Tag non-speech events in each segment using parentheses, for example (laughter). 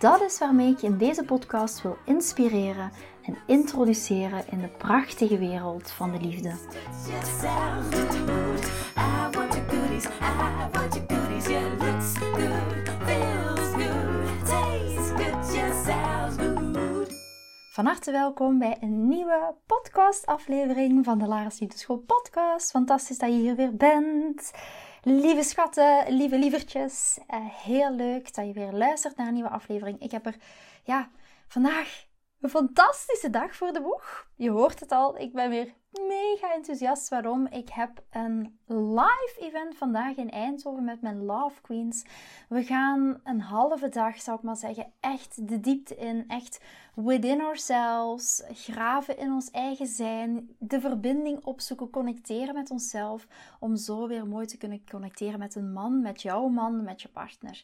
Dat is waarmee ik je in deze podcast wil inspireren en introduceren in de prachtige wereld van de liefde. Van harte welkom bij een nieuwe podcast-aflevering van de Lara School podcast. Fantastisch dat je hier weer bent. Lieve schatten, lieve lievertjes, eh, heel leuk dat je weer luistert naar een nieuwe aflevering. Ik heb er, ja, vandaag een fantastische dag voor de boeg. Je hoort het al, ik ben weer mega enthousiast. Waarom? Ik heb een live event vandaag in Eindhoven met mijn Love Queens. We gaan een halve dag, zou ik maar zeggen, echt de diepte in. Echt within ourselves. Graven in ons eigen zijn. De verbinding opzoeken, connecteren met onszelf. Om zo weer mooi te kunnen connecteren met een man, met jouw man, met je partner.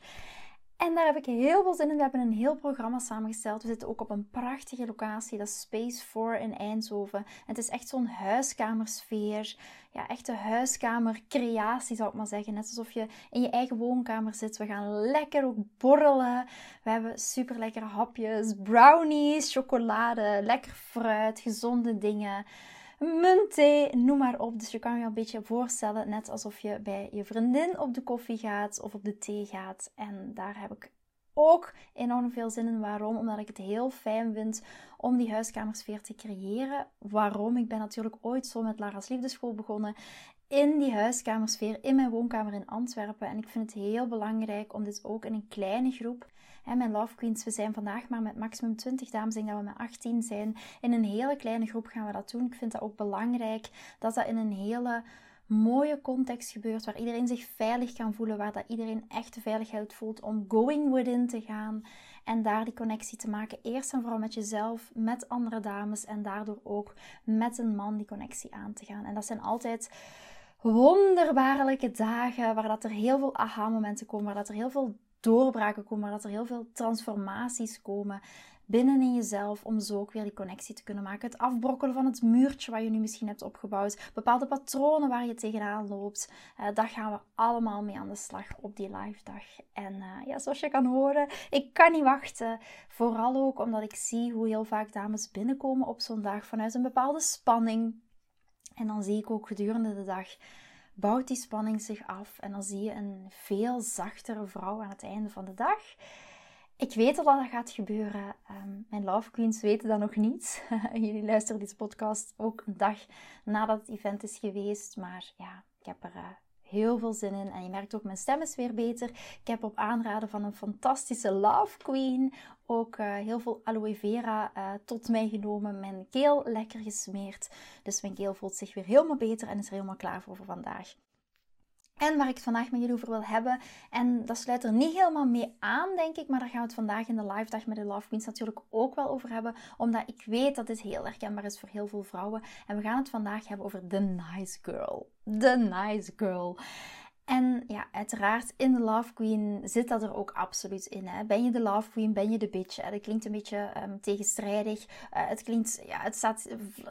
En daar heb ik heel veel zin in. We hebben een heel programma samengesteld. We zitten ook op een prachtige locatie. Dat is Space 4 in Eindhoven. En het is echt zo'n huiskamersfeer. Ja, echte huiskamercreatie zou ik maar zeggen. Net alsof je in je eigen woonkamer zit. We gaan lekker ook borrelen. We hebben super lekkere hapjes, brownies, chocolade, lekker fruit, gezonde dingen muntthee, noem maar op. Dus je kan je een beetje voorstellen, net alsof je bij je vriendin op de koffie gaat of op de thee gaat. En daar heb ik ook enorm veel zin in. Waarom? Omdat ik het heel fijn vind om die huiskamersfeer te creëren. Waarom? Ik ben natuurlijk ooit zo met Lara's Liefdeschool begonnen. In die huiskamersfeer, in mijn woonkamer in Antwerpen. En ik vind het heel belangrijk om dit ook in een kleine groep en mijn Love Queens, we zijn vandaag maar met maximum 20 dames. Ik denk dat we met 18 zijn. In een hele kleine groep gaan we dat doen. Ik vind dat ook belangrijk dat dat in een hele mooie context gebeurt, waar iedereen zich veilig kan voelen, waar dat iedereen echt de veiligheid voelt om going within te gaan en daar die connectie te maken. Eerst en vooral met jezelf, met andere dames en daardoor ook met een man die connectie aan te gaan. En dat zijn altijd wonderbaarlijke dagen waar dat er heel veel aha-momenten komen, waar dat er heel veel doorbraken komen, maar dat er heel veel transformaties komen binnen in jezelf om zo ook weer die connectie te kunnen maken. Het afbrokkelen van het muurtje wat je nu misschien hebt opgebouwd, bepaalde patronen waar je tegenaan loopt, uh, daar gaan we allemaal mee aan de slag op die live dag. En uh, ja, zoals je kan horen, ik kan niet wachten. Vooral ook omdat ik zie hoe heel vaak dames binnenkomen op zo'n dag vanuit een bepaalde spanning. En dan zie ik ook gedurende de dag bouwt die spanning zich af en dan zie je een veel zachtere vrouw aan het einde van de dag. Ik weet al dat dat gaat gebeuren. Um, mijn love queens weten dat nog niet. (laughs) Jullie luisteren deze podcast ook een dag nadat het event is geweest. Maar ja, ik heb er uh, heel veel zin in. En je merkt ook, mijn stem is weer beter. Ik heb op aanraden van een fantastische love queen ook uh, heel veel aloe vera uh, tot mij genomen. Mijn keel lekker gesmeerd. Dus mijn keel voelt zich weer helemaal beter en is er helemaal klaar voor vandaag. En waar ik het vandaag met jullie over wil hebben. En dat sluit er niet helemaal mee aan, denk ik. Maar daar gaan we het vandaag in de live dag met de Love Queens natuurlijk ook wel over hebben. Omdat ik weet dat dit heel herkenbaar is voor heel veel vrouwen. En we gaan het vandaag hebben over the nice girl. The nice girl. En ja, uiteraard in de Love Queen zit dat er ook absoluut in. Hè? Ben je de Love Queen? Ben je de bitch? Dat klinkt een beetje um, tegenstrijdig. Uh, het klinkt, ja, het staat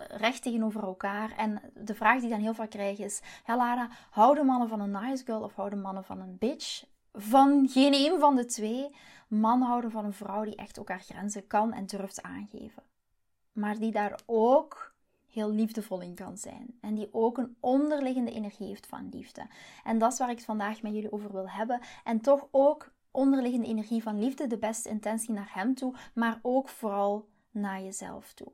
recht tegenover elkaar. En de vraag die ik dan heel vaak krijg is: Ja, Lara, houden mannen van een nice girl of houden mannen van een bitch? Van geen een van de twee. Mannen houden van een vrouw die echt ook haar grenzen kan en durft aangeven. Maar die daar ook heel liefdevol in kan zijn. En die ook een onderliggende energie heeft van liefde. En dat is waar ik het vandaag met jullie over wil hebben. En toch ook onderliggende energie van liefde, de beste intentie naar hem toe, maar ook vooral naar jezelf toe.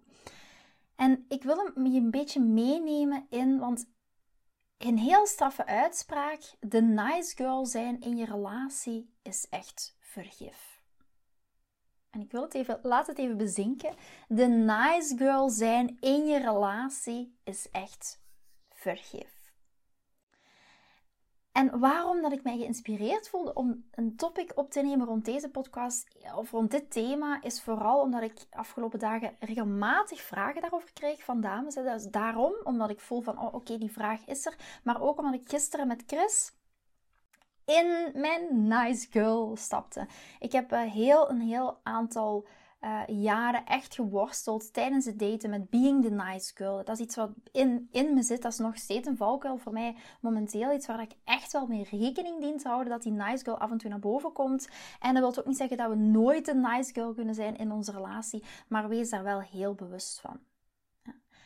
En ik wil hem je een beetje meenemen in, want een heel straffe uitspraak: de nice girl zijn in je relatie is echt vergif. En ik wil het even, laat het even bezinken. De nice girl zijn in je relatie is echt vergif. En waarom dat ik mij geïnspireerd voelde om een topic op te nemen rond deze podcast of rond dit thema, is vooral omdat ik afgelopen dagen regelmatig vragen daarover kreeg van dames. Dus daarom, omdat ik voel van, oh oké, die vraag is er. Maar ook omdat ik gisteren met Chris in mijn Nice Girl stapte. Ik heb uh, heel, een heel aantal uh, jaren echt geworsteld tijdens het daten met being the nice girl. Dat is iets wat in, in me zit. Dat is nog steeds een valkuil voor mij momenteel. Iets waar ik echt wel mee rekening dien te houden. Dat die nice girl af en toe naar boven komt. En dat wil ook niet zeggen dat we nooit een nice girl kunnen zijn in onze relatie. Maar wees daar wel heel bewust van.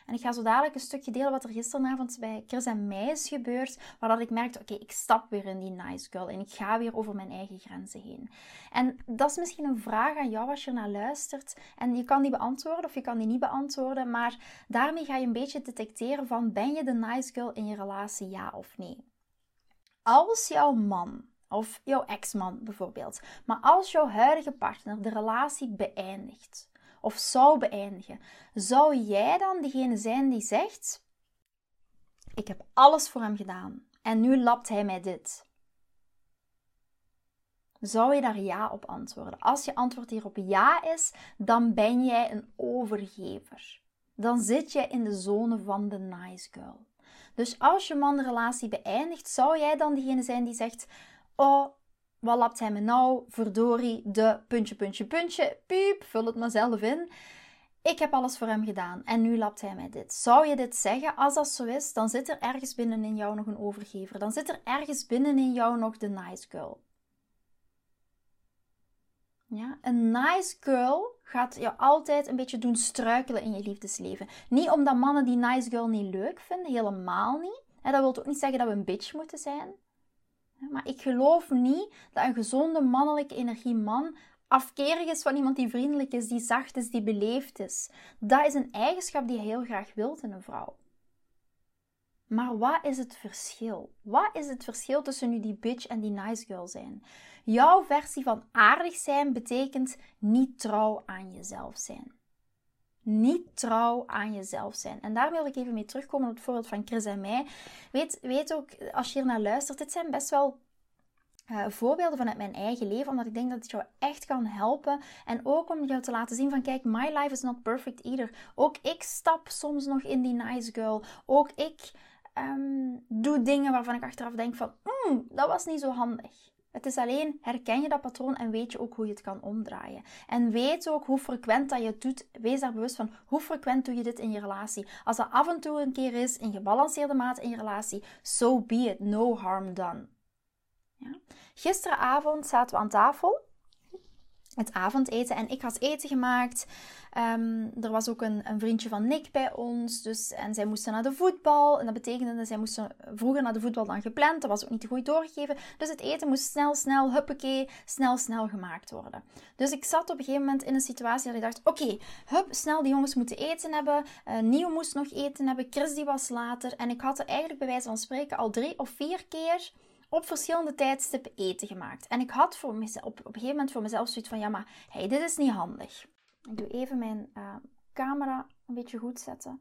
En ik ga zo dadelijk een stukje delen wat er gisteravond bij Chris en mij is gebeurd. Waar dat ik merkte, oké, ik stap weer in die nice girl. En ik ga weer over mijn eigen grenzen heen. En dat is misschien een vraag aan jou als je naar luistert. En je kan die beantwoorden of je kan die niet beantwoorden. Maar daarmee ga je een beetje detecteren van, ben je de nice girl in je relatie, ja of nee? Als jouw man of jouw ex-man bijvoorbeeld. Maar als jouw huidige partner de relatie beëindigt, of zou beëindigen, zou jij dan degene zijn die zegt: Ik heb alles voor hem gedaan en nu lapt hij mij dit? Zou je daar ja op antwoorden? Als je antwoord hierop ja is, dan ben jij een overgever. Dan zit je in de zone van de nice girl. Dus als je man de relatie beëindigt, zou jij dan degene zijn die zegt: Oh, wat lapt hij me nou? Verdorie, de puntje, puntje, puntje. Piep, vul het maar zelf in. Ik heb alles voor hem gedaan en nu lapt hij mij dit. Zou je dit zeggen? Als dat zo is, dan zit er ergens binnen in jou nog een overgever. Dan zit er ergens binnen in jou nog de nice girl. Ja, een nice girl gaat je altijd een beetje doen struikelen in je liefdesleven. Niet omdat mannen die nice girl niet leuk vinden, helemaal niet. En dat wil ook niet zeggen dat we een bitch moeten zijn. Maar ik geloof niet dat een gezonde mannelijke energieman afkerig is van iemand die vriendelijk is, die zacht is, die beleefd is. Dat is een eigenschap die je heel graag wilt in een vrouw. Maar wat is het verschil? Wat is het verschil tussen nu die bitch en die nice girl zijn? Jouw versie van aardig zijn betekent niet trouw aan jezelf zijn niet trouw aan jezelf zijn. En daar wil ik even mee terugkomen op het voorbeeld van Chris en mij. Weet, weet ook, als je hier naar luistert, dit zijn best wel uh, voorbeelden vanuit mijn eigen leven, omdat ik denk dat het jou echt kan helpen. En ook om jou te laten zien van, kijk, my life is not perfect either. Ook ik stap soms nog in die nice girl. Ook ik um, doe dingen waarvan ik achteraf denk van, mm, dat was niet zo handig. Het is alleen herken je dat patroon en weet je ook hoe je het kan omdraaien. En weet ook hoe frequent dat je het doet. Wees daar bewust van hoe frequent doe je dit in je relatie. Als dat af en toe een keer is in gebalanceerde mate in je relatie, so be it. No harm done. Ja? Gisteravond zaten we aan tafel het avondeten. En ik had eten gemaakt. Um, er was ook een, een, vriendje van Nick bij ons. Dus, en zij moesten naar de voetbal. En dat betekende dat zij moesten vroeger naar de voetbal dan gepland. Dat was ook niet goed doorgegeven. Dus het eten moest snel, snel, huppakee, snel, snel gemaakt worden. Dus ik zat op een gegeven moment in een situatie dat ik dacht... Oké, hup, snel, die jongens moeten eten hebben. Uh, Nieuw moest nog eten hebben. Chris die was later. En ik had er eigenlijk bij wijze van spreken al drie of vier keer op verschillende tijdstippen eten gemaakt. En ik had voor op, op een gegeven moment voor mezelf zoiets van: ja, maar hey, dit is niet handig. Ik doe even mijn uh, camera een beetje goed zetten.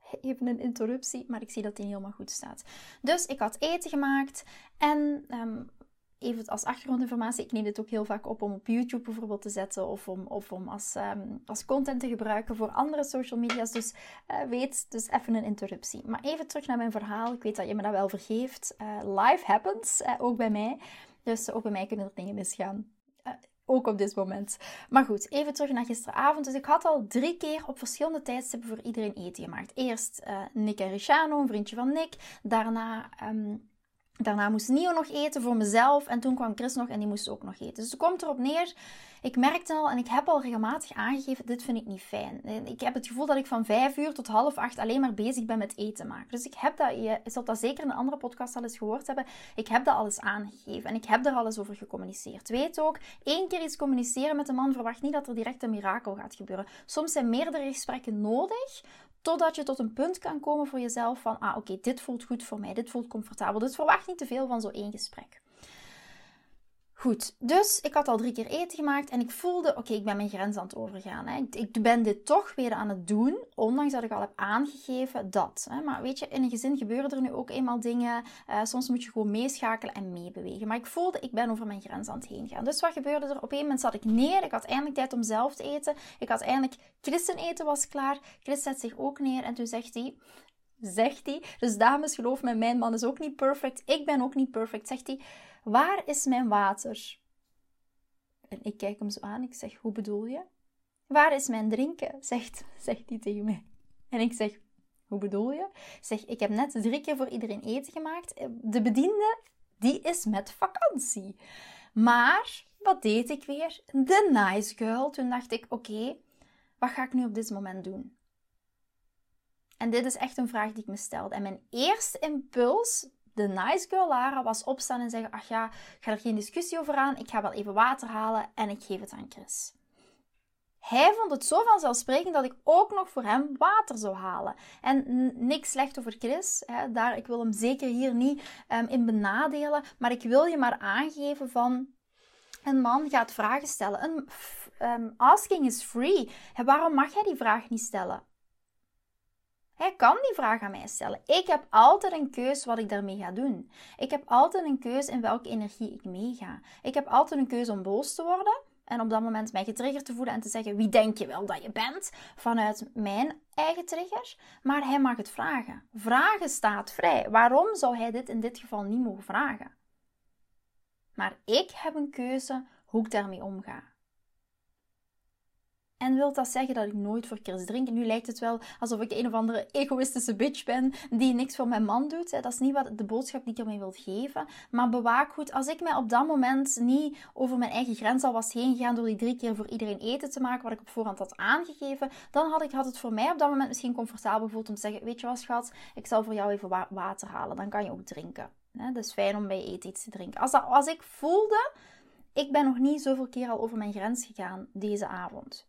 (laughs) Even een interruptie, maar ik zie dat die helemaal goed staat. Dus ik had eten gemaakt en um, even als achtergrondinformatie, ik neem dit ook heel vaak op om op YouTube bijvoorbeeld te zetten of om, of om als, ehm, als content te gebruiken voor andere social media's. Dus uh, weet, dus even een interruptie. Maar even terug naar mijn verhaal. Ik weet dat je me dat wel vergeeft. Uh, life happens, uh, ook bij mij. Dus ook bij mij kunnen er dingen misgaan. ook op dit moment. Maar goed, even terug naar gisteravond. Dus ik had al drie keer op verschillende tijdstippen voor iedereen eten gemaakt. Eerst Nick en Richano, een vriendje van Nick. Daarna... Um, Daarna moest Nio nog eten voor mezelf. En toen kwam Chris nog en die moest ook nog eten. Dus het komt erop neer. Ik merkte al en ik heb al regelmatig aangegeven: dit vind ik niet fijn. Ik heb het gevoel dat ik van vijf uur tot half acht alleen maar bezig ben met eten maken. Dus ik heb dat, je zult dat zeker in een andere podcast al eens gehoord hebben. Ik heb dat alles aangegeven en ik heb er alles over gecommuniceerd. Weet ook, één keer iets communiceren met een man verwacht niet dat er direct een mirakel gaat gebeuren. Soms zijn meerdere gesprekken nodig Totdat je tot een punt kan komen voor jezelf van, ah oké, dit voelt goed voor mij, dit voelt comfortabel. Dus verwacht niet te veel van zo'n één gesprek. Goed, dus ik had al drie keer eten gemaakt en ik voelde, oké, ik ben mijn grens aan het overgaan. Hè. Ik, ben dit toch weer aan het doen, ondanks dat ik al heb aangegeven dat. Hè. Maar weet je, in een gezin gebeuren er nu ook eenmaal dingen. Uh, soms moet je gewoon meeschakelen en meebewegen. Maar ik voelde, ik ben over mijn grens aan het heen gaan. Dus wat gebeurde er? Op een moment zat ik neer. Ik had eindelijk tijd om zelf te eten. Ik had eindelijk, Christen eten was klaar. Chris zet zich ook neer en toen zegt hij, zegt hij, dus dames geloof me, mijn man is ook niet perfect. Ik ben ook niet perfect, zegt hij Waar is mijn water? En ik kijk hem zo aan. Ik zeg: Hoe bedoel je? Waar is mijn drinken? Zegt, (laughs) zegt hij tegen mij. En ik zeg: Hoe bedoel je? Zeg: Ik heb net drie keer voor iedereen eten gemaakt. De bediende, die is met vakantie. Maar wat deed ik weer? De nice girl. Toen dacht ik: Oké, wat ga ik nu op dit moment doen? En dit is echt een vraag die ik me stelde. En mijn eerste impuls de nice girl Lara was opstaan en zeggen: Ach ja, ik ga er geen discussie over aan. Ik ga wel even water halen en ik geef het aan Chris. Hij vond het zo vanzelfsprekend dat ik ook nog voor hem water zou halen. En niks slecht over Chris. Hè, daar, ik wil hem zeker hier niet um, in benadelen. Maar ik wil je maar aangeven van... Een man gaat vragen stellen. Een, um, asking is free. waarom mag hij die vraag niet stellen? Hij kan die vraag aan mij stellen. Ik heb altijd een keus wat ik daarmee ga doen. Ik heb altijd een keus in welke energie ik meega. Ik heb altijd een keus om boos te worden en op dat moment mij getriggerd te voelen en te zeggen: Wie denk je wel dat je bent? Vanuit mijn eigen trigger. Maar hij mag het vragen. Vragen staat vrij. Waarom zou hij dit in dit geval niet mogen vragen? Maar ik heb een keuze hoe ik daarmee omga. En wil dat zeggen dat ik nooit voor Chris drink? nu lijkt het wel alsof ik een of andere egoïstische bitch ben die niks voor mijn man doet. Dat is niet wat de boodschap die ik ermee wil geven. Maar bewaak goed, als ik mij op dat moment niet over mijn eigen grens al was heen gegaan door die drie keer voor iedereen eten te maken, wat ik op voorhand had aangegeven, dan had, ik, had het voor mij op dat moment misschien comfortabel gevoeld om te zeggen, weet je wat schat, ik zal voor jou even water halen. Dan kan je ook drinken. Het is fijn om bij eten iets te drinken. Als, dat, als ik voelde, ik ben nog niet zoveel keer al over mijn grens gegaan deze avond.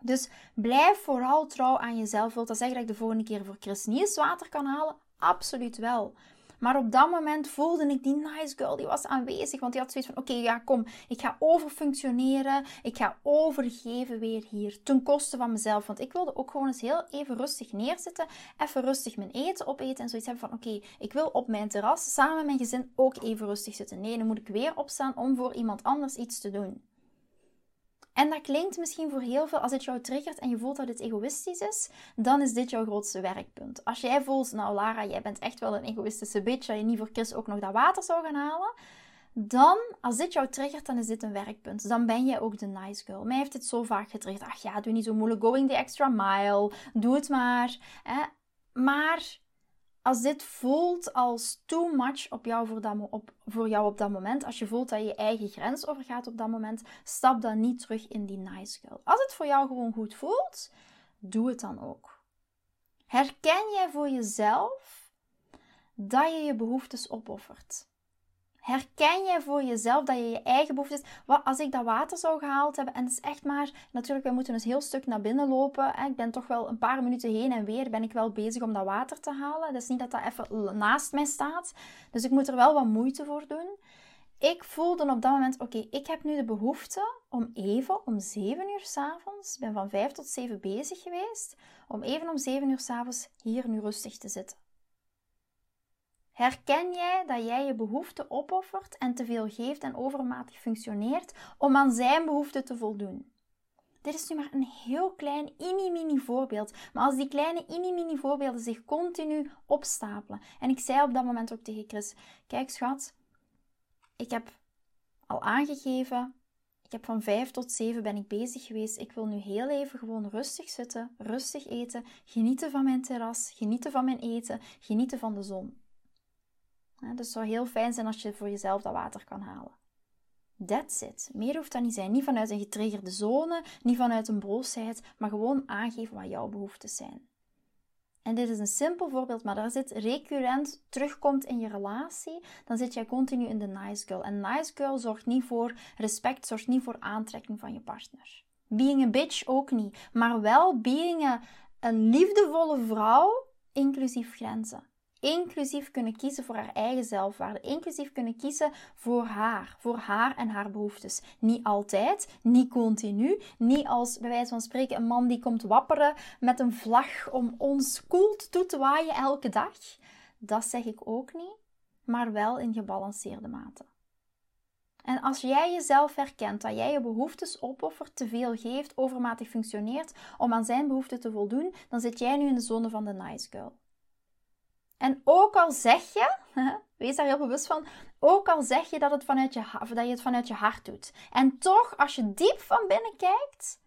Dus blijf vooral trouw aan jezelf. Wilt dat zeggen dat ik de volgende keer voor Chris niet water kan halen? Absoluut wel. Maar op dat moment voelde ik die nice girl, die was aanwezig. Want die had zoiets van, oké, ja kom, ik ga overfunctioneren. Ik ga overgeven weer hier, ten koste van mezelf. Want ik wilde ook gewoon eens heel even rustig neerzitten. Even rustig mijn eten opeten. En zoiets hebben van, oké, ik wil op mijn terras samen met mijn gezin ook even rustig zitten. Nee, dan moet ik weer opstaan om voor iemand anders iets te doen. En dat klinkt misschien voor heel veel, als het jou triggert en je voelt dat het egoïstisch is, dan is dit jouw grootste werkpunt. Als jij voelt, nou Lara, jij bent echt wel een egoïstische bitch, dat je niet voor Chris ook nog dat water zou gaan halen, dan, als dit jou triggert, dan is dit een werkpunt. Dan ben jij ook de nice girl. Mij heeft dit zo vaak getriggerd. Ach ja, doe niet zo moeilijk, going the extra mile, doe het maar. Hè. Maar als dit voelt als too much op jou voor, dat, op, voor jou op dat moment, als je voelt dat je eigen grens overgaat op dat moment, stap dan niet terug in die nice girl. Als het voor jou gewoon goed voelt, doe het dan ook. Herken jij voor jezelf dat je je behoeftes opoffert? Herken jij voor jezelf dat je je eigen behoeftes... Wat als ik dat water zou gehaald hebben... En het is echt maar... Natuurlijk, wij moeten een heel stuk naar binnen lopen. Ik ben toch wel een paar minuten heen en weer... ben ik wel bezig om dat water te halen. Is niet dat dat even naast mij staat. Dus ik moet er wel wat moeite voor doen. Ik voelde op dat moment... Oké, ik heb nu de behoefte om even om 7 uur s'avonds... Ik ben van 5 tot 7 bezig geweest. Om even om 7 uur s'avonds hier nu rustig te zitten. Herken jij dat jij je behoeften opoffert en te veel geeft en overmatig functioneert om aan zijn behoeften te voldoen? Dit is nu maar een heel klein mini-mini voorbeeld. Maar als die kleine mini-mini voorbeelden zich continu opstapelen. En ik zei op dat moment ook tegen Chris: Kijk, schat, ik heb al aangegeven. Ik heb van 5 tot 7 ben ik bezig geweest. Ik wil nu heel even gewoon rustig zitten, rustig eten, genieten van mijn terras, genieten van mijn eten, genieten van de zon. Dus het zou heel fijn zijn als je voor jezelf dat water kan halen. That's it. Meer hoeft dat niet zijn. Niet vanuit een getriggerde zone, niet vanuit een boosheid, maar gewoon aangeven wat jouw behoeftes zijn. En dit is een simpel voorbeeld, maar als dit recurrent terugkomt in je relatie, dan zit jij continu in de nice girl. En nice girl zorgt niet voor respect, zorgt niet voor aantrekking van je partner. Being a bitch ook niet, maar wel being een liefdevolle vrouw, inclusief grenzen. Inclusief kunnen kiezen voor haar eigen zelfwaarde, inclusief kunnen kiezen voor haar, voor haar en haar behoeftes. Niet altijd, niet continu, niet als bij wijze van spreken een man die komt wapperen met een vlag om ons cool toe te waaien elke dag. Dat zeg ik ook niet, maar wel in gebalanceerde mate. En als jij jezelf herkent dat jij je behoeftes opoffert, te veel geeft, overmatig functioneert om aan zijn behoeften te voldoen, dan zit jij nu in de zone van de nice girl. En ook al zeg je, (laughs) wees daar heel bewust van, ook al zeg je dat, het vanuit je, dat je het vanuit je hart doet. En toch, als je diep van binnen kijkt,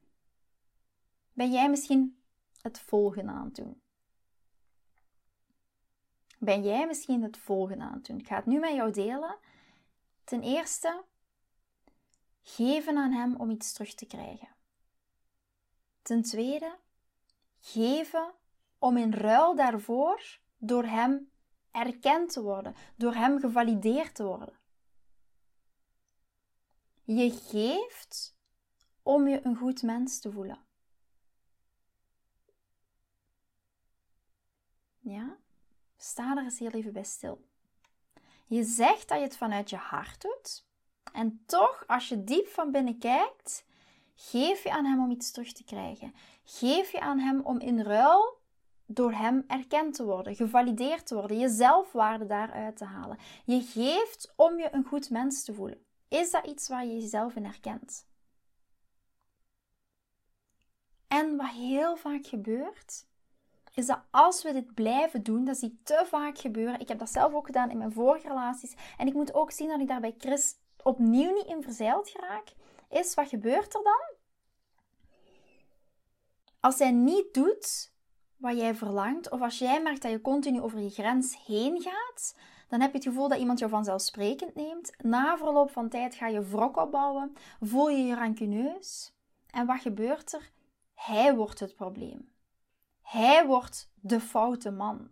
ben jij misschien het volgende aan het doen. Ben jij misschien het volgende aan het doen? Ik ga het nu met jou delen. Ten eerste, geven aan hem om iets terug te krijgen. Ten tweede, geven om in ruil daarvoor door hem erkend te worden, door hem gevalideerd te worden. Je geeft om je een goed mens te voelen. Ja? Sta er eens heel even bij stil. Je zegt dat je het vanuit je hart doet. En toch, als je diep van binnen kijkt, geef je aan hem om iets terug te krijgen. Geef je aan hem om in ruil door hem erkend te worden, gevalideerd te worden, je zelfwaarde daaruit te halen. Je geeft om je een goed mens te voelen. Is dat iets waar je jezelf in herkent? En wat heel vaak gebeurt, is dat als we dit blijven doen, dat zie ik te vaak gebeuren. Ik heb dat zelf ook gedaan in mijn vorige relaties. En ik moet ook zien dat ik daar bij Chris opnieuw niet in verzeild geraak. Is wat gebeurt er dan? Als hij niet doet wat jij verlangt, of als jij merkt dat je continu over je grens heen gaat, dan heb je het gevoel dat iemand jou vanzelfsprekend neemt. Na verloop van tijd ga je wrok opbouwen, voel je je rancuneus. En wat gebeurt er? Hij wordt het probleem. Hij wordt de foute man.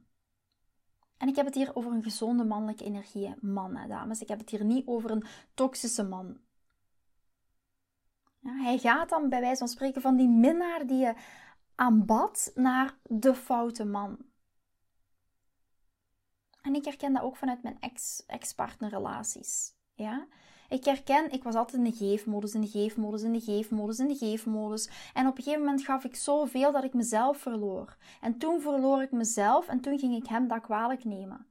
En ik heb het hier over een gezonde mannelijke energie, man, hè, dames. Ik heb het hier niet over een toxische man. Ja, hij gaat dan bij wijze van spreken van die minnaar die je aanbad naar de foute man. En ik herken dat ook vanuit mijn ex-partnerrelaties. ja? Ik herken, ik was altijd in de geefmodus, in de geefmodus, in de geefmodus, in de geefmodus. En op een gegeven moment gaf ik zoveel dat ik mezelf verloor. En toen verloor ik mezelf en toen ging ik hem dat kwalijk nemen.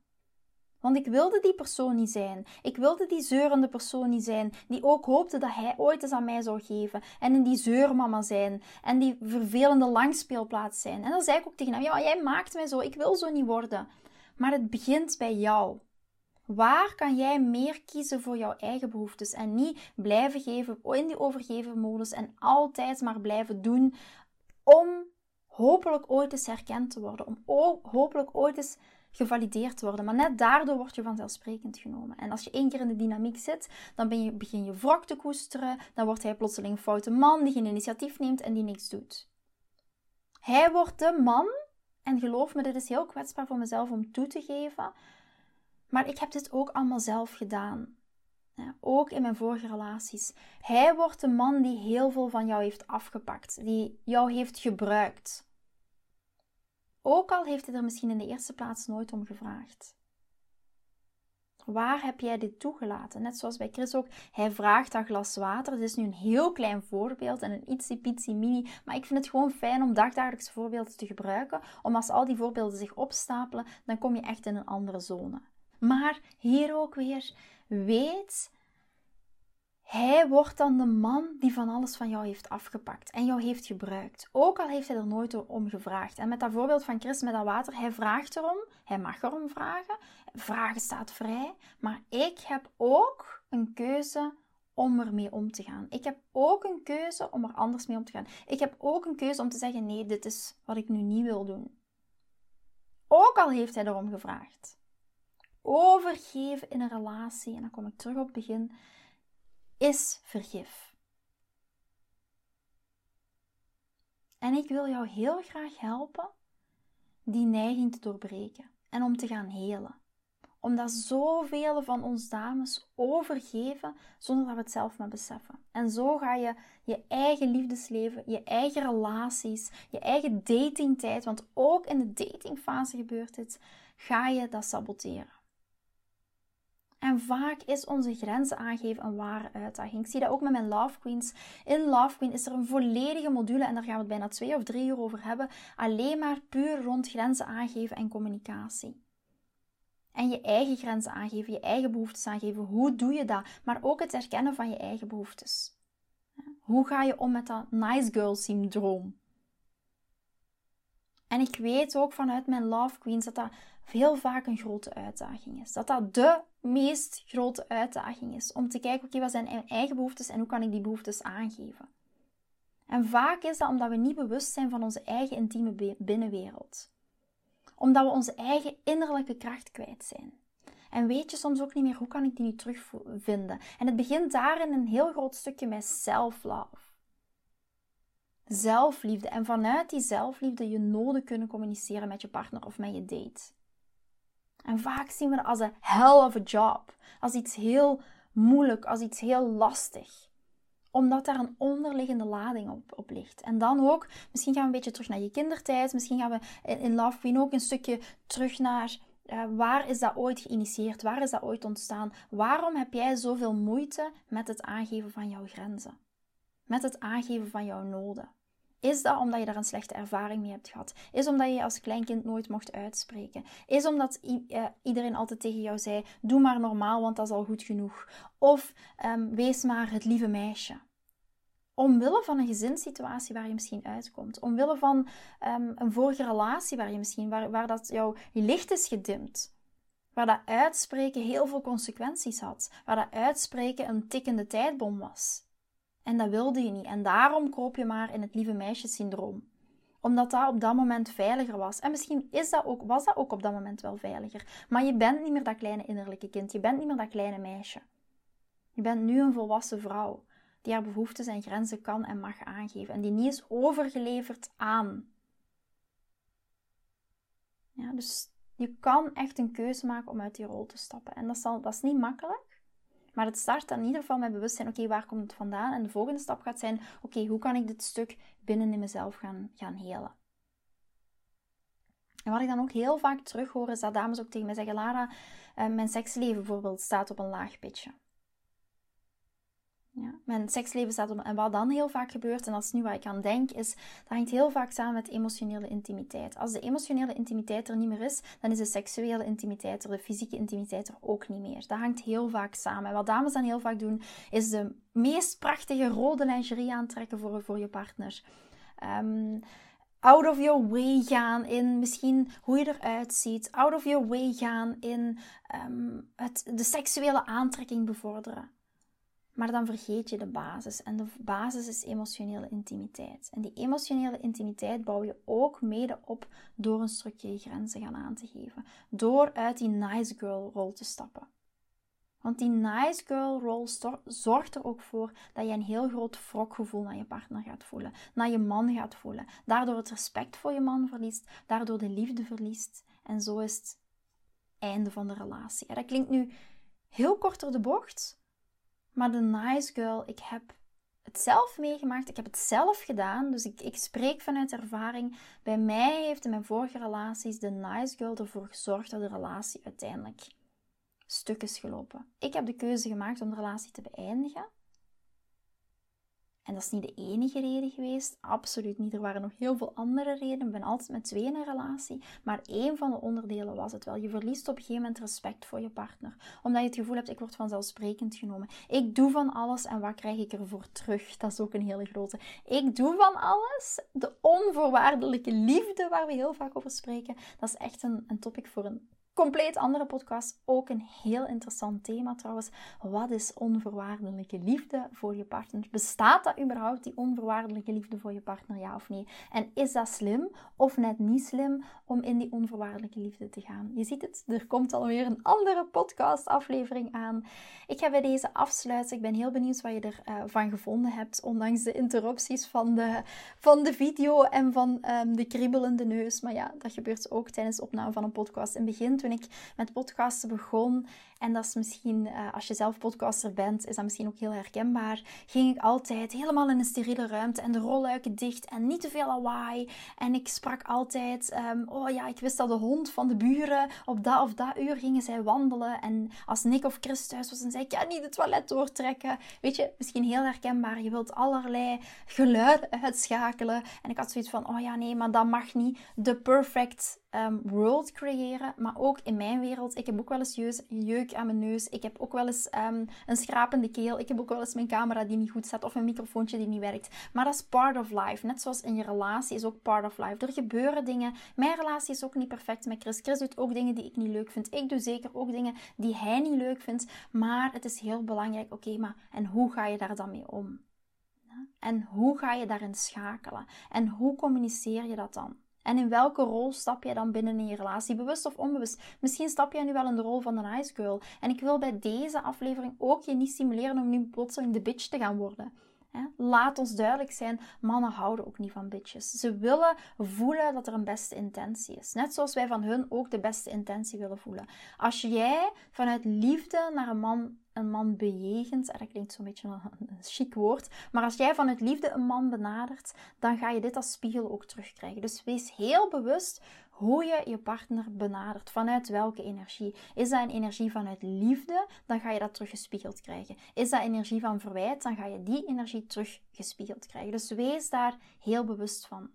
Want ik wilde die persoon niet zijn. Ik wilde die zeurende persoon niet zijn, die ook hoopte dat hij ooit eens aan mij zou geven. En in die zeurmama zijn. En die vervelende langspeelplaats zijn. En dan zei ik ook tegen hem: Ja, jij maakt mij zo. Ik wil zo niet worden. Maar het begint bij jou. Waar kan jij meer kiezen voor jouw eigen behoeftes en niet blijven geven in die overgeven modus en altijd maar blijven doen om hopelijk ooit eens herkend te worden, om hopelijk ooit eens gevalideerd worden. Maar net daardoor word je vanzelfsprekend genomen. En als je één keer in de dynamiek zit, dan ben je, begin je wrok te koesteren, dan wordt hij plotseling een foute man die geen initiatief neemt en die niks doet. Hij wordt de man, en geloof me, dit is heel kwetsbaar voor mezelf om toe te geven, maar ik heb dit ook allemaal zelf gedaan. Ook in mijn vorige relaties. Hij wordt de man die heel veel van jou heeft afgepakt, die jou heeft gebruikt. Ook al heeft hij er misschien in de eerste plaats nooit om gevraagd. Waar heb jij dit toegelaten? Net zoals bij Chris ook. Hij vraagt dat glas water. Het is nu een heel klein voorbeeld en een ietsie pitsie mini. Maar ik vind het gewoon fijn om dagdagelijkse voorbeelden te gebruiken. Om als al die voorbeelden zich opstapelen, dan kom je echt in een andere zone. Maar hier ook weer, weet, hij wordt dan de man die van alles van jou heeft afgepakt en jou heeft gebruikt. Ook al heeft hij er nooit om gevraagd. En met dat voorbeeld van Chris met dat water, hij vraagt erom, hij mag erom vragen. Vragen staat vrij. Maar ik heb ook een keuze om ermee om te gaan. Ik heb ook een keuze om er anders mee om te gaan. Ik heb ook een keuze om te zeggen: nee, dit is wat ik nu niet wil doen. Ook al heeft hij erom gevraagd overgeven in een relatie, en dan kom ik terug op het begin, is vergif. En ik wil jou heel graag helpen die neiging te doorbreken en om te gaan helen. Omdat zoveel van ons dames overgeven zonder dat we het zelf maar beseffen. En zo ga je je eigen liefdesleven, je eigen relaties, je eigen datingtijd, want ook in de datingfase gebeurt dit, ga je dat saboteren. En vaak is onze grenzen aangeven een ware uitdaging. Ik zie dat ook met mijn Love Queens. In Love Queen is er een volledige module, en daar gaan we het bijna twee of drie uur over hebben, alleen maar puur rond grenzen aangeven en communicatie. En je eigen grenzen aangeven, je eigen behoeftes aangeven. Hoe doe je dat? Maar ook het erkennen van je eigen behoeftes. Hoe ga je om met dat nice girl syndroom? En ik weet ook vanuit mijn Love Queens dat dat veel vaak een grote uitdaging is. Dat dat de meest grote uitdaging is. Om te kijken, oké, wat zijn mijn eigen behoeftes en hoe kan ik die behoeftes aangeven? En vaak is dat omdat we niet bewust zijn van onze eigen intieme binnenwereld. Omdat we onze eigen innerlijke kracht kwijt zijn. En weet je soms ook niet meer hoe kan ik die nu terugvinden. En het begint daarin een heel groot stukje met self-love. Zelfliefde. En vanuit die zelfliefde je noden kunnen communiceren met je partner of met je date. En vaak zien we dat als een hell of a job. Als iets heel moeilijk, als iets heel lastig. Omdat daar een onderliggende lading op, op ligt. En dan ook, misschien gaan we een beetje terug naar je kindertijd. Misschien gaan we in Love Queen ook een stukje terug naar uh, waar is dat ooit geïnitieerd? Waar is dat ooit ontstaan? Waarom heb jij zoveel moeite met het aangeven van jouw grenzen? Met het aangeven van jouw noden? Is dat omdat je daar een slechte ervaring mee hebt gehad? Is omdat je als kleinkind nooit mocht uitspreken? Is omdat uh, iedereen altijd tegen jou zei: doe maar normaal, want dat is al goed genoeg? Of um, wees maar het lieve meisje. Omwille van een gezinssituatie waar je misschien uitkomt. Omwille van um, een vorige relatie waar je misschien, waar, waar dat jouw licht is gedimd. Waar dat uitspreken heel veel consequenties had. Waar dat uitspreken een tikkende tijdbom was. En dat wilde je niet. En daarom kroop je maar in het lieve meisjesyndroom. Omdat dat op dat moment veiliger was. En misschien is dat ook, was dat ook op dat moment wel veiliger. Maar je bent niet meer dat kleine innerlijke kind. Je bent niet meer dat kleine meisje. Je bent nu een volwassen vrouw. Die haar behoeftes en grenzen kan en mag aangeven. En die niet is overgeleverd aan. Ja, dus je kan echt een keuze maken om uit die rol te stappen. En dat, dat is niet makkelijk. Maar het start dan in ieder geval met bewustzijn, oké, waar komt het vandaan? En de volgende stap gaat zijn, oké, hoe kan ik dit stuk binnen in mezelf gaan, gaan helen? En wat ik dan ook heel vaak terug hoor, is dat dames ook tegen mij zeggen, Lara, eh, mijn seksleven bijvoorbeeld staat op een laag pitje. Mijn seksleven staat op. En wat dan heel vaak gebeurt, en dat is nu waar ik aan denk, is dat hangt heel vaak samen met emotionele intimiteit. Als de emotionele intimiteit er niet meer is, dan is de seksuele intimiteit er, de fysieke intimiteit er ook niet meer. Dat hangt heel vaak samen. En wat dames dan heel vaak doen, is de meest prachtige rode lingerie aantrekken voor, voor je partner. Um, out of your way gaan in misschien hoe je eruit ziet. Out of your way gaan in um, het, de seksuele aantrekking bevorderen. Maar dan vergeet je de basis. En de basis is emotionele intimiteit. En die emotionele intimiteit bouw je ook mede op door een stukje grenzen gaan aan te geven. Door uit die nice girl rol te stappen. Want die nice girl rol zorgt er ook voor dat je een heel groot wrokgevoel naar je partner gaat voelen, naar je man gaat voelen. Daardoor het respect voor je man verliest, daardoor de liefde verliest. En zo is het einde van de relatie. Ja, dat klinkt nu heel kort door de bocht, maar de nice girl, ik heb het zelf meegemaakt. Ik heb het zelf gedaan. Dus ik, ik spreek vanuit ervaring. Bij mij heeft in mijn vorige relaties de nice girl ervoor gezorgd dat de relatie uiteindelijk stuk is gelopen. Ik heb de keuze gemaakt om de relatie te beëindigen. En dat is niet de enige reden geweest. Absoluut niet. Er waren nog heel veel andere redenen. Ik ben altijd met twee in een relatie. Maar één van de onderdelen was het wel. Je verliest op een gegeven moment respect voor je partner. Omdat je het gevoel hebt, ik word vanzelfsprekend genomen. Ik doe van alles en wat krijg ik ervoor terug? (laughs) Dat is ook een hele grote. Ik doe van alles. De onvoorwaardelijke liefde waar we heel vaak over spreken. Dat is echt een, een topic voor een compleet andere podcast. Ook een heel interessant thema trouwens. Wat is onvoorwaardelijke liefde voor je partner? Bestaat dat überhaupt, die onvoorwaardelijke liefde voor je partner, ja of nee? En is dat slim of net niet slim om in die onvoorwaardelijke liefde te gaan? Je ziet het, er komt alweer een andere podcast-aflevering aan. Ik ga bij deze afsluiten. Ik ben heel benieuwd wat je ervan uh, van gevonden hebt, ondanks de interrupties van de, van de video en van um, de kriebelende neus. Maar ja, dat gebeurt ook tijdens de opname van een podcast in begin ik met podcasten begon, en dat is misschien, uh, als je zelf podcaster bent, is dat misschien ook heel herkenbaar, ging ik altijd helemaal in een steriele ruimte en de rolluiken dicht en niet te veel lawaai. En ik sprak altijd, um, oh ja, ik wist dat de hond van de buren op dat of dat uur gingen zij wandelen. En als Nick of Chris thuis was, dan zei ik, ja, niet het toilet doortrekken. Weet je, misschien heel herkenbaar. Je wilt allerlei geluiden uitschakelen. En ik had zoiets van, oh ja, nee, maar dat mag niet. De perfect um, world creëren. Maar ook in mijn wereld. Ik heb ook wel eens jeuk aan mijn neus. Ik heb ook wel eens um, een schrapende keel. Ik heb ook wel eens mijn camera die niet goed staat. Of een microfoontje die niet werkt. Maar dat is part of life. Net zoals in je relatie is ook part of life. Er gebeuren dingen. Mijn relatie is ook niet perfect met Chris. Chris doet ook dingen die ik niet leuk vind. Ik doe zeker ook dingen die hij niet leuk vindt. Maar het is heel belangrijk. Oké, maar en hoe ga je daar dan mee om? En hoe ga je daarin schakelen? En hoe communiceer je dat dan? En in welke rol stap jij dan binnen in je relatie, bewust of onbewust? Misschien stap jij nu wel in de rol van de nice girl. En ik wil bij deze aflevering ook je niet stimuleren om nu plotseling de bitch te gaan worden. Laat ons duidelijk zijn, mannen houden ook niet van bitches. Ze willen voelen dat er een beste intentie is. Net zoals wij van hun ook de beste intentie willen voelen. Als jij vanuit liefde naar een man, een man bejegent, en dat klinkt zo'n beetje een, (laughs) een chic woord, maar als jij vanuit liefde een man benadert, dan ga je dit als spiegel ook terugkrijgen. Dus wees heel bewust hoe je je partner benadert. Vanuit welke energie? Is dat een energie vanuit liefde? Dan ga je dat teruggespiegeld krijgen. Is dat energie van verwijt? Dan ga je die energie teruggespiegeld krijgen. Dus wees daar heel bewust van.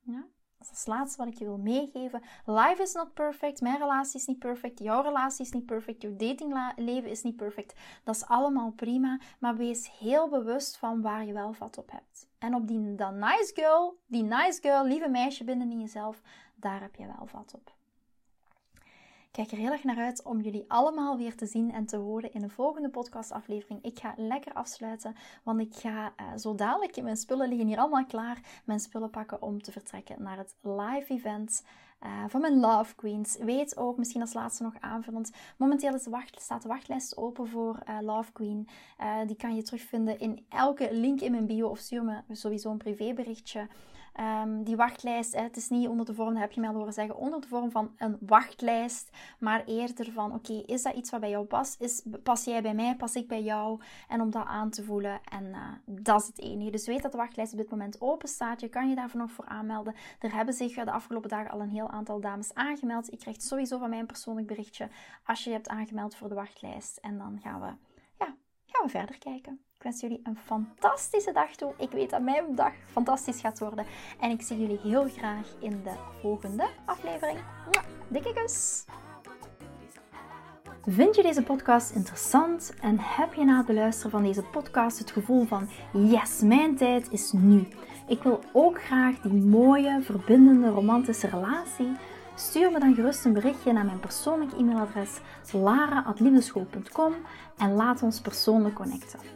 Ja? Dat is het laatste wat ik je wil meegeven. Life is not perfect. Mijn relatie is niet perfect. Jouw relatie is niet perfect. Jouw datingleven is niet perfect. Dat is allemaal prima. Maar wees heel bewust van waar je wel vat op hebt. En op die nice girl, die nice girl, lieve meisje binnen in jezelf, daar heb je wel vat op. Ik kijk er heel erg naar uit om jullie allemaal weer te zien en te horen in een volgende podcastaflevering. Ik ga lekker afsluiten, want ik ga uh, zo dadelijk, mijn spullen liggen hier allemaal klaar, mijn spullen pakken om te vertrekken naar het live event uh, van mijn Love Queens. Weet ook, misschien als laatste nog aanvullend, momenteel is de wacht, staat de wachtlijst open voor uh, Love Queen. die kan je terugvinden in elke link in mijn bio of stuur me sowieso een privéberichtje. Um, die wachtlijst, het is niet onder de vorm, heb je mij al horen zeggen, onder de vorm van een wachtlijst, maar eerder van, oké, is dat iets wat bij jou past? Is, pas jij bij mij, pas ik bij jou? En om dat aan te voelen. En uh, dat is het enige. Dus weet dat de wachtlijst op dit moment open staat. Je kan je daarvoor nog voor aanmelden. Er hebben zich de afgelopen dagen al een heel aantal dames aangemeld. Je krijgt sowieso van mij een persoonlijk berichtje als je je hebt aangemeld voor de wachtlijst. En dan gaan we, ja, gaan we verder kijken. Ik wens jullie een fantastische dag toe. Ik weet dat mijn dag fantastisch gaat worden. En ik zie jullie heel graag in de volgende aflevering. Dikke kus! Vind je deze podcast interessant en heb je na het beluisteren van deze podcast het gevoel van yes, mijn tijd is nu. Ik wil ook graag die mooie, verbindende, romantische relatie. Stuur me dan gerust een berichtje naar mijn persoonlijke e-mailadres lara.liefdeschool.com en laat ons persoonlijk connecten.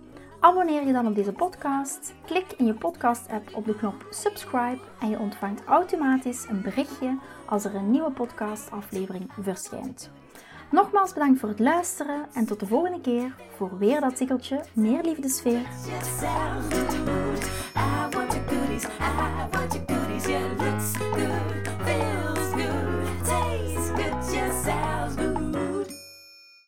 Abonneer je dan op deze podcast. Klik in je podcast-app op de knop subscribe en je ontvangt automatisch een berichtje als er een nieuwe podcastaflevering verschijnt. Nogmaals bedankt voor het luisteren en tot de volgende keer voor weer dat tikkeltje meer liefdesfeer.